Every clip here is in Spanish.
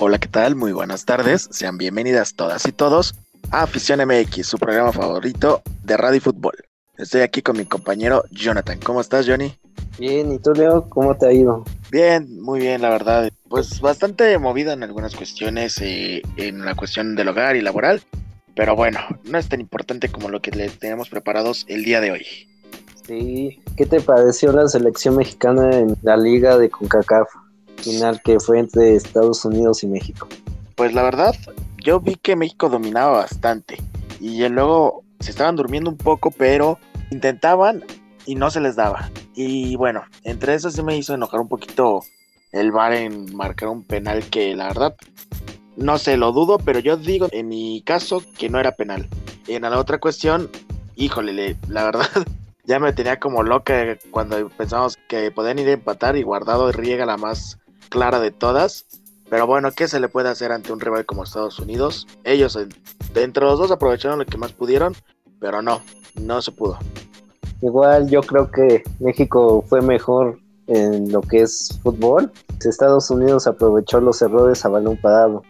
Hola, ¿qué tal? Muy buenas tardes. Sean bienvenidas todas y todos a Afición MX, su programa favorito de radio y fútbol. Estoy aquí con mi compañero Jonathan. ¿Cómo estás, Johnny? Bien, ¿y tú, Leo? ¿Cómo te ha ido? Bien, muy bien, la verdad. Pues bastante movida en algunas cuestiones, eh, en la cuestión del hogar y laboral. Pero bueno, no es tan importante como lo que le tenemos preparados el día de hoy. Sí, ¿qué te pareció la selección mexicana en la liga de CONCACAF? Final que fue entre Estados Unidos y México. Pues la verdad, yo vi que México dominaba bastante. Y luego se estaban durmiendo un poco, pero intentaban y no se les daba. Y bueno, entre eso se me hizo enojar un poquito el VAR en marcar un penal que la verdad no sé, lo dudo, pero yo digo en mi caso que no era penal. En la otra cuestión, híjole, la verdad ya me tenía como loca cuando pensamos que podían ir a empatar y guardado riega la más clara de todas. Pero bueno, ¿qué se le puede hacer ante un rival como Estados Unidos? Ellos, entre los dos, aprovecharon lo que más pudieron, pero no, no se pudo. Igual yo creo que México fue mejor en lo que es fútbol. Estados Unidos aprovechó los errores a balón parado.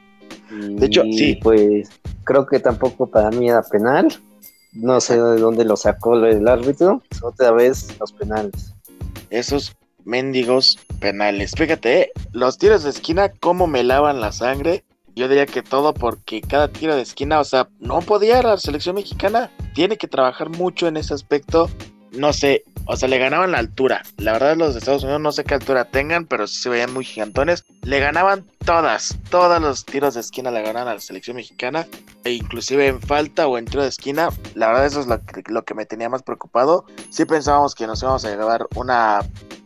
de hecho, sí. Pues creo que tampoco para mí era penal. No sé de dónde lo sacó el árbitro. Otra vez los penales. Esos mendigos penales. Fíjate, ¿eh? los tiros de esquina, cómo me lavan la sangre. Yo diría que todo porque cada tiro de esquina, o sea, no podía la selección mexicana. Tiene que trabajar mucho en ese aspecto no sé, o sea, le ganaban la altura. La verdad, los de Estados Unidos no sé qué altura tengan, pero sí se veían muy gigantones. Le ganaban todas, todos los tiros de esquina le ganaban a la selección mexicana. E inclusive en falta o en tiro de esquina, la verdad eso es lo que, me tenía más preocupado. Sí pensábamos que nos íbamos a llevar una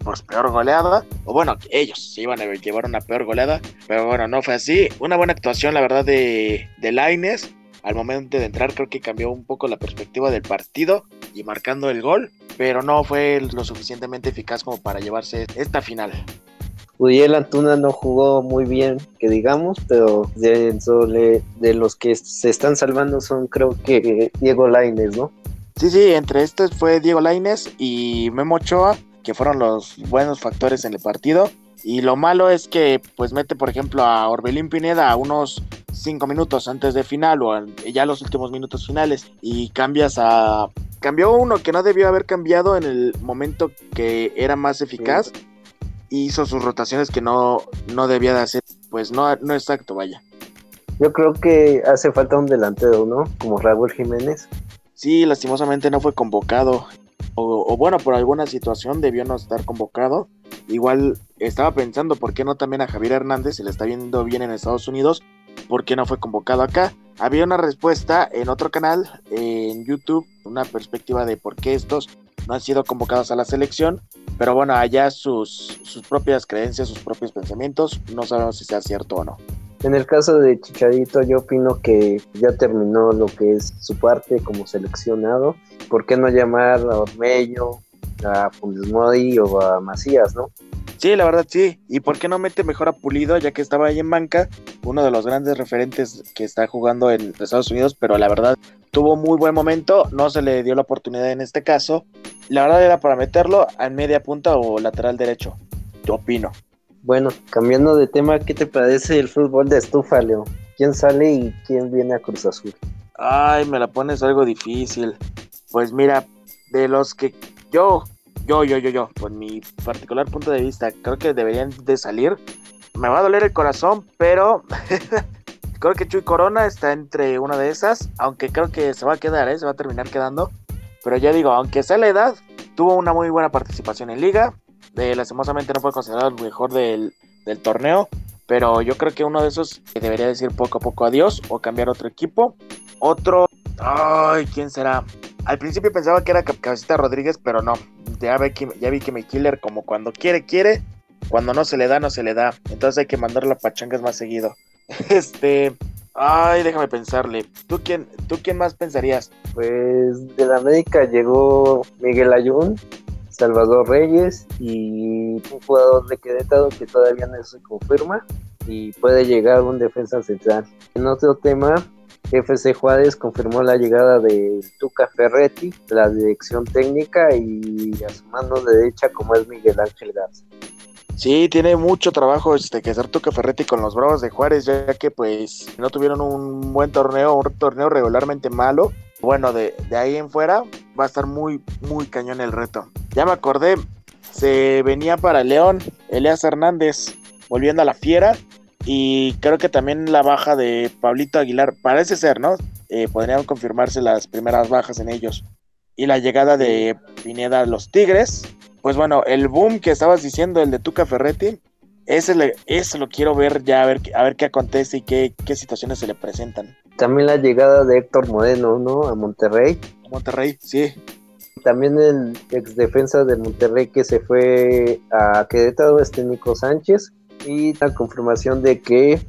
pues peor goleada, o bueno, ellos se iban a llevar una peor goleada, pero bueno, no fue así. Una buena actuación, la verdad, de, de Laines al momento de entrar creo que cambió un poco la perspectiva del partido y marcando el gol, pero no fue lo suficientemente eficaz como para llevarse esta final. Uriel Antuna no jugó muy bien, que digamos, pero de, de los que se están salvando son creo que Diego Laines, ¿no? Sí, sí, entre estos fue Diego Laines y Memo Ochoa, que fueron los buenos factores en el partido. Y lo malo es que pues mete por ejemplo a Orbelín Pineda a unos cinco minutos antes de final o ya los últimos minutos finales y cambias a... Cambió uno que no debió haber cambiado en el momento que era más eficaz. Hizo sus rotaciones que no, no debía de hacer. Pues no, no exacto, vaya. Yo creo que hace falta un delantero, ¿no? Como Raúl Jiménez. Sí, lastimosamente no fue convocado. O, bueno, por alguna situación debió no estar convocado. Igual estaba pensando por qué no también a Javier Hernández, se le está viendo bien en Estados Unidos, por qué no fue convocado acá. Había una respuesta en otro canal, en YouTube, una perspectiva de por qué estos no han sido convocados a la selección, pero bueno, allá sus, sus propias creencias, sus propios pensamientos, no sabemos si sea cierto o no. En el caso de Chicharito, yo opino que ya terminó lo que es su parte como seleccionado. ¿Por qué no llamar a Ormello, a Funes o a Macías, no? Sí, la verdad sí. ¿Y por qué no mete mejor a Pulido, ya que estaba ahí en banca? Uno de los grandes referentes que está jugando en Estados Unidos, pero la verdad tuvo muy buen momento, no se le dio la oportunidad en este caso. La verdad era para meterlo en media punta o lateral derecho. Yo opino. Bueno, cambiando de tema, ¿qué te parece el fútbol de estufa, Leo? ¿Quién sale y quién viene a Cruz Azul? Ay, me la pones algo difícil. Pues mira, de los que yo yo, yo, yo, yo, con mi particular punto de vista, creo que deberían de salir. Me va a doler el corazón, pero creo que Chuy Corona está entre una de esas, aunque creo que se va a quedar, ¿eh? se va a terminar quedando. Pero ya digo, aunque sea la edad, tuvo una muy buena participación en liga. Eh, lastimosamente no fue considerado el mejor del, del torneo, pero yo creo que uno de esos debería decir poco a poco adiós o cambiar otro equipo. Otro, ay, ¿quién será? Al principio pensaba que era Cabecita Rodríguez, pero no ya, ve que, ya vi que mi killer, como cuando quiere, quiere, cuando no se le da, no se le da. Entonces hay que mandarlo a pachangas más seguido. Este. Ay, déjame pensarle. ¿Tú quién, ¿Tú quién más pensarías? Pues de la América llegó Miguel Ayun, Salvador Reyes y un jugador de Querétaro que todavía no se confirma y puede llegar un defensa central. En otro tema, FC Juárez confirmó la llegada de Tuca Ferretti, la dirección técnica y a su mano derecha como es Miguel Ángel Garza. Sí, tiene mucho trabajo este que hacer Tuca Ferretti con los Bravos de Juárez, ya que pues no tuvieron un buen torneo, un torneo regularmente malo. Bueno, de, de ahí en fuera va a estar muy, muy cañón el reto. Ya me acordé, se venía para León, Elias Hernández, volviendo a la fiera. Y creo que también la baja de Pablito Aguilar, parece ser, ¿no? Eh, podrían confirmarse las primeras bajas en ellos. Y la llegada de Pineda a los Tigres, pues bueno, el boom que estabas diciendo, el de Tuca Ferretti, ese, le, ese lo quiero ver ya, a ver, a ver qué acontece y qué, qué situaciones se le presentan. También la llegada de Héctor Moreno, ¿no? A Monterrey. A Monterrey, sí. También el ex defensa de Monterrey que se fue a Querétaro, este Nico Sánchez. Y la confirmación de que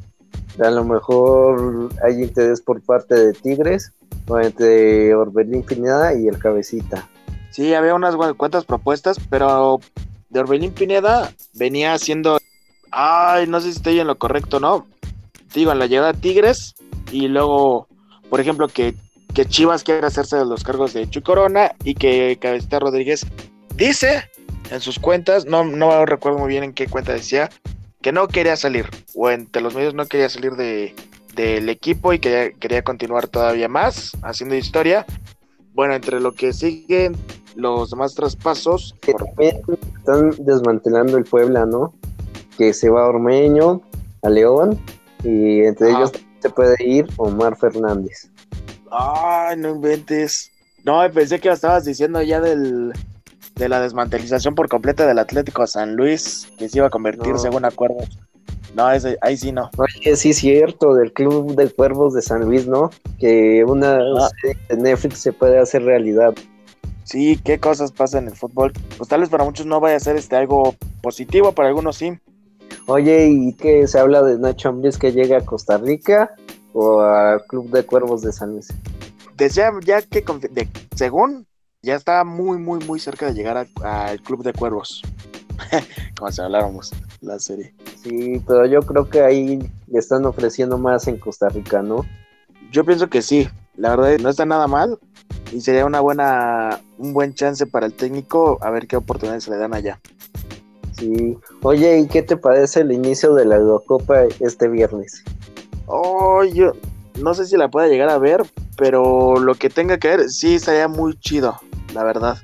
a lo mejor hay interés por parte de Tigres, o entre Orbelín Pineda y el Cabecita. Sí, había unas cuantas propuestas, pero de Orbelín Pineda venía haciendo. Ay, no sé si estoy en lo correcto, ¿no? Digo, en la llegada a Tigres y luego, por ejemplo, que, que Chivas quiere hacerse de los cargos de Chuy Corona y que Cabecita Rodríguez dice en sus cuentas, no, no recuerdo muy bien en qué cuenta decía, que no quería salir, o entre los medios no quería salir de, del equipo y que quería continuar todavía más haciendo historia. Bueno, entre lo que siguen los demás traspasos. Que están desmantelando el Puebla, ¿no? Que se va a Ormeño, a León, y entre ellos se puede ir Omar Fernández. Ay, no inventes. No, pensé que estabas diciendo ya del, de la desmantelización por completa del Atlético San Luis, que se iba a convertir según acuerdos. No, ese, ahí sí no. Oye, sí, cierto, del Club de Cuervos de San Luis, ¿no? Que una ah. de Netflix se puede hacer realidad. Sí, qué cosas pasan en el fútbol. Pues tal vez para muchos no vaya a ser este algo positivo, para algunos sí. Oye, ¿y qué se habla de Nacho Ambriz que llega a Costa Rica o al Club de Cuervos de San Luis? Decía ya que, según, ya está muy, muy, muy cerca de llegar al Club de Cuervos. Como si habláramos la serie. Sí, pero yo creo que ahí le están ofreciendo más en Costa Rica, ¿no? Yo pienso que sí. La verdad no está nada mal y sería una buena un buen chance para el técnico a ver qué oportunidades se le dan allá. Sí. Oye, ¿y qué te parece el inicio de la Eurocopa este viernes? Oh, yo no sé si la pueda llegar a ver, pero lo que tenga que ver sí estaría muy chido, la verdad.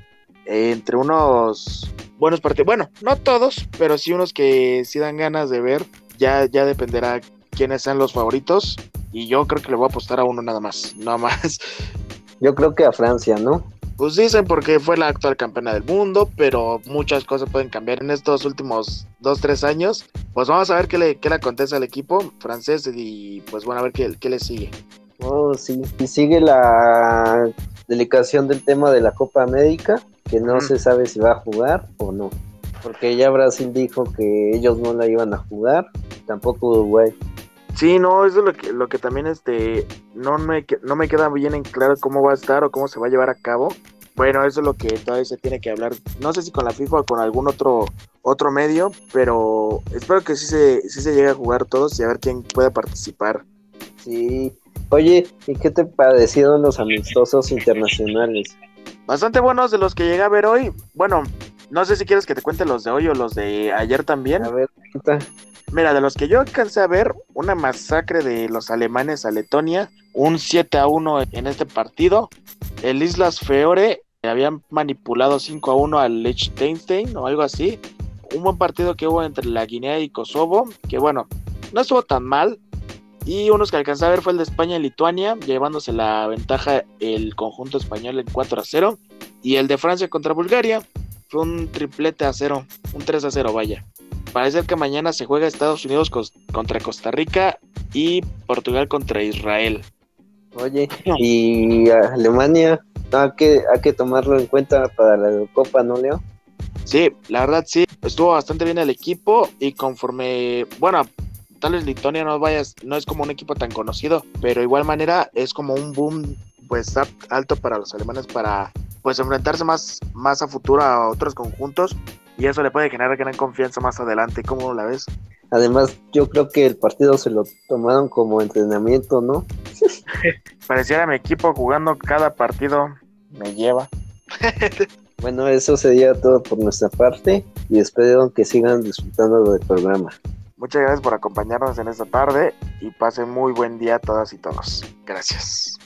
entre unos buenos partidos. Bueno, no todos, pero sí unos que sí dan ganas de ver. Ya, ya dependerá quiénes sean los favoritos. Y yo creo que le voy a apostar a uno nada más. Nada más. Yo creo que a Francia, ¿no? Pues dicen porque fue la actual campeona del mundo, pero muchas cosas pueden cambiar en estos últimos dos, tres años. Pues vamos a ver qué le, qué le acontece al equipo francés y pues bueno, a ver qué, qué le sigue. Oh, sí. Y sigue la delicación del tema de la Copa América que no se sabe si va a jugar o no. Porque ya Brasil dijo que ellos no la iban a jugar, tampoco Uruguay. Sí, no, eso es lo que, lo que también este, no, me, no me queda bien en claro cómo va a estar o cómo se va a llevar a cabo. Bueno, eso es lo que todavía se tiene que hablar. No sé si con la FIFA o con algún otro, otro medio, pero espero que sí se, sí se llegue a jugar todos y a ver quién puede participar. Sí. Oye, ¿y qué te parecieron los amistosos internacionales? bastante buenos de los que llegué a ver hoy. Bueno, no sé si quieres que te cuente los de hoy o los de ayer también. A ver, Mira, de los que yo alcancé a ver, una masacre de los alemanes a Letonia, un 7 a 1 en este partido. El Islas Feore habían manipulado 5 a 1 al Liechtenstein o algo así. Un buen partido que hubo entre la Guinea y Kosovo, que bueno, no estuvo tan mal, y unos que alcanzé a ver fue el de España y Lituania, llevándose la ventaja el conjunto español en 4 a 0. Y el de Francia contra Bulgaria fue un triplete a 0, un 3 a 0, vaya. Parece que mañana se juega Estados Unidos contra Costa Rica y Portugal contra Israel. Oye, y Alemania, hay que, hay que tomarlo en cuenta para la Copa, ¿no, Leo? Sí, la verdad sí, estuvo bastante bien el equipo y conforme, bueno, tal vez Lituania no vayas, no es como un equipo tan conocido, pero de igual manera es como un boom pues alto para los alemanes para pues enfrentarse más, más a futuro a otros conjuntos y eso le puede generar gran confianza más adelante. ¿Cómo la ves? Además, yo creo que el partido se lo tomaron como entrenamiento, ¿no? Pareciera mi equipo jugando cada partido me lleva. bueno, eso sería todo por nuestra parte. y espero que sigan disfrutando del programa. Muchas gracias por acompañarnos en esta tarde y pasen muy buen día a todas y todos. Gracias.